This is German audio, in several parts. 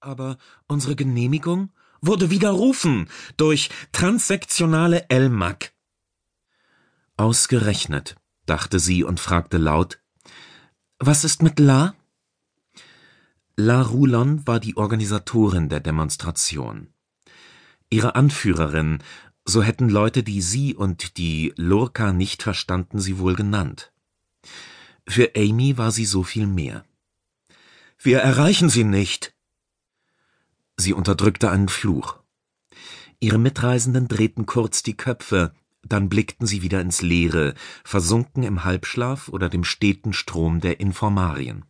Aber unsere Genehmigung wurde widerrufen durch transsektionale LMAC. Ausgerechnet, dachte sie und fragte laut, was ist mit La? La Roulon war die Organisatorin der Demonstration. Ihre Anführerin, so hätten Leute, die sie und die Lurka nicht verstanden, sie wohl genannt. Für Amy war sie so viel mehr. Wir erreichen sie nicht. Sie unterdrückte einen Fluch. Ihre Mitreisenden drehten kurz die Köpfe, dann blickten sie wieder ins Leere, versunken im Halbschlaf oder dem steten Strom der Informarien.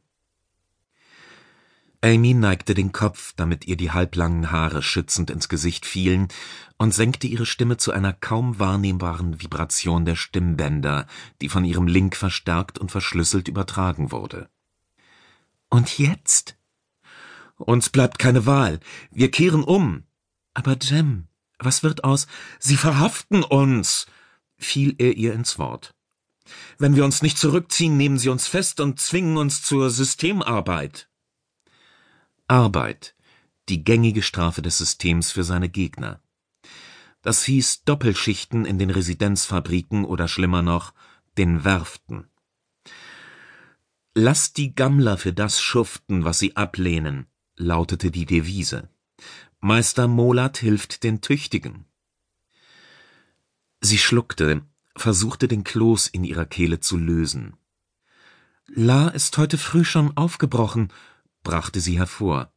Amy neigte den Kopf, damit ihr die halblangen Haare schützend ins Gesicht fielen, und senkte ihre Stimme zu einer kaum wahrnehmbaren Vibration der Stimmbänder, die von ihrem Link verstärkt und verschlüsselt übertragen wurde. Und jetzt? Uns bleibt keine Wahl. Wir kehren um. Aber Jem, was wird aus? Sie verhaften uns, fiel er ihr ins Wort. Wenn wir uns nicht zurückziehen, nehmen sie uns fest und zwingen uns zur Systemarbeit. Arbeit, die gängige Strafe des Systems für seine Gegner. Das hieß Doppelschichten in den Residenzfabriken oder schlimmer noch, den Werften. Lasst die Gammler für das schuften, was sie ablehnen, lautete die Devise. Meister Molat hilft den Tüchtigen. Sie schluckte, versuchte den Kloß in ihrer Kehle zu lösen. La ist heute früh schon aufgebrochen brachte sie hervor.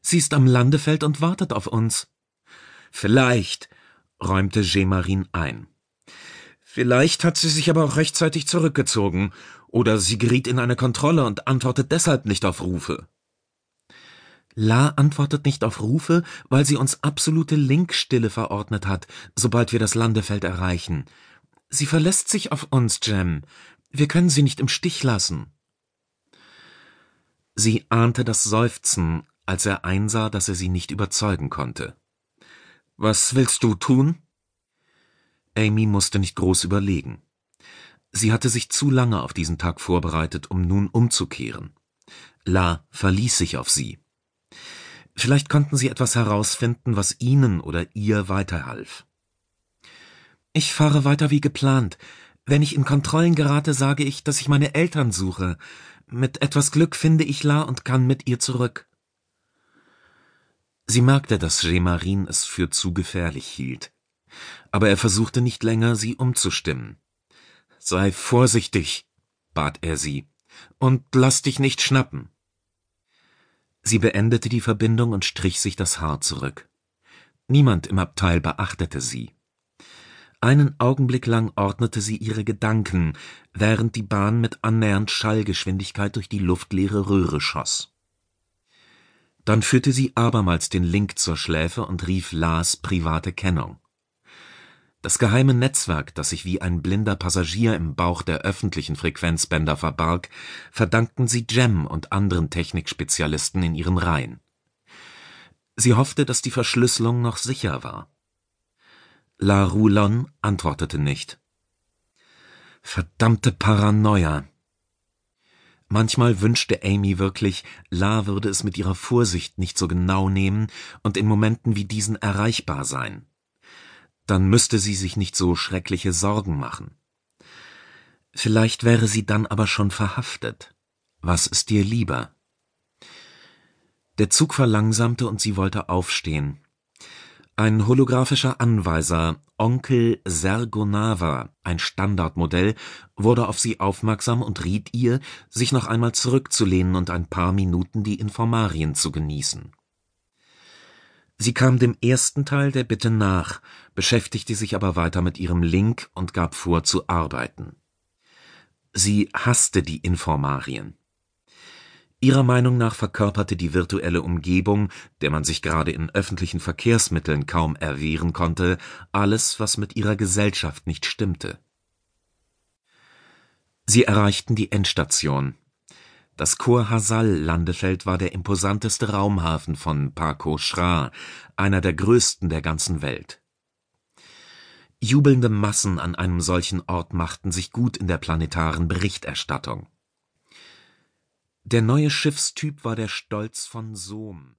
Sie ist am Landefeld und wartet auf uns. Vielleicht, räumte Gemarin ein. Vielleicht hat sie sich aber auch rechtzeitig zurückgezogen, oder sie geriet in eine Kontrolle und antwortet deshalb nicht auf Rufe. La antwortet nicht auf Rufe, weil sie uns absolute Linkstille verordnet hat, sobald wir das Landefeld erreichen. Sie verlässt sich auf uns, Jem. Wir können sie nicht im Stich lassen. Sie ahnte das Seufzen, als er einsah, dass er sie nicht überzeugen konnte. Was willst du tun? Amy musste nicht groß überlegen. Sie hatte sich zu lange auf diesen Tag vorbereitet, um nun umzukehren. La verließ sich auf sie. Vielleicht konnten sie etwas herausfinden, was ihnen oder ihr weiterhalf. Ich fahre weiter wie geplant. Wenn ich in Kontrollen gerate, sage ich, dass ich meine Eltern suche. Mit etwas Glück finde ich La und kann mit ihr zurück. Sie merkte, dass Gemarin es für zu gefährlich hielt. Aber er versuchte nicht länger, sie umzustimmen. Sei vorsichtig, bat er sie, und lass dich nicht schnappen. Sie beendete die Verbindung und strich sich das Haar zurück. Niemand im Abteil beachtete sie. Einen Augenblick lang ordnete sie ihre Gedanken, während die Bahn mit annähernd Schallgeschwindigkeit durch die luftleere Röhre schoss. Dann führte sie abermals den Link zur Schläfe und rief Lars private Kennung. Das geheime Netzwerk, das sich wie ein blinder Passagier im Bauch der öffentlichen Frequenzbänder verbarg, verdankten sie Jem und anderen Technikspezialisten in ihren Reihen. Sie hoffte, dass die Verschlüsselung noch sicher war. La Roulon antwortete nicht. Verdammte Paranoia. Manchmal wünschte Amy wirklich, La würde es mit ihrer Vorsicht nicht so genau nehmen und in Momenten wie diesen erreichbar sein. Dann müsste sie sich nicht so schreckliche Sorgen machen. Vielleicht wäre sie dann aber schon verhaftet. Was ist dir lieber? Der Zug verlangsamte und sie wollte aufstehen. Ein holographischer Anweiser, Onkel Sergonava, ein Standardmodell, wurde auf sie aufmerksam und riet ihr, sich noch einmal zurückzulehnen und ein paar Minuten die Informarien zu genießen. Sie kam dem ersten Teil der Bitte nach, beschäftigte sich aber weiter mit ihrem Link und gab vor zu arbeiten. Sie hasste die Informarien. Ihrer Meinung nach verkörperte die virtuelle Umgebung, der man sich gerade in öffentlichen Verkehrsmitteln kaum erwehren konnte, alles, was mit ihrer Gesellschaft nicht stimmte. Sie erreichten die Endstation. Das Khor Hasal-Landefeld war der imposanteste Raumhafen von Pako Shra, einer der größten der ganzen Welt. Jubelnde Massen an einem solchen Ort machten sich gut in der planetaren Berichterstattung der neue Schiffstyp war der Stolz von Sohm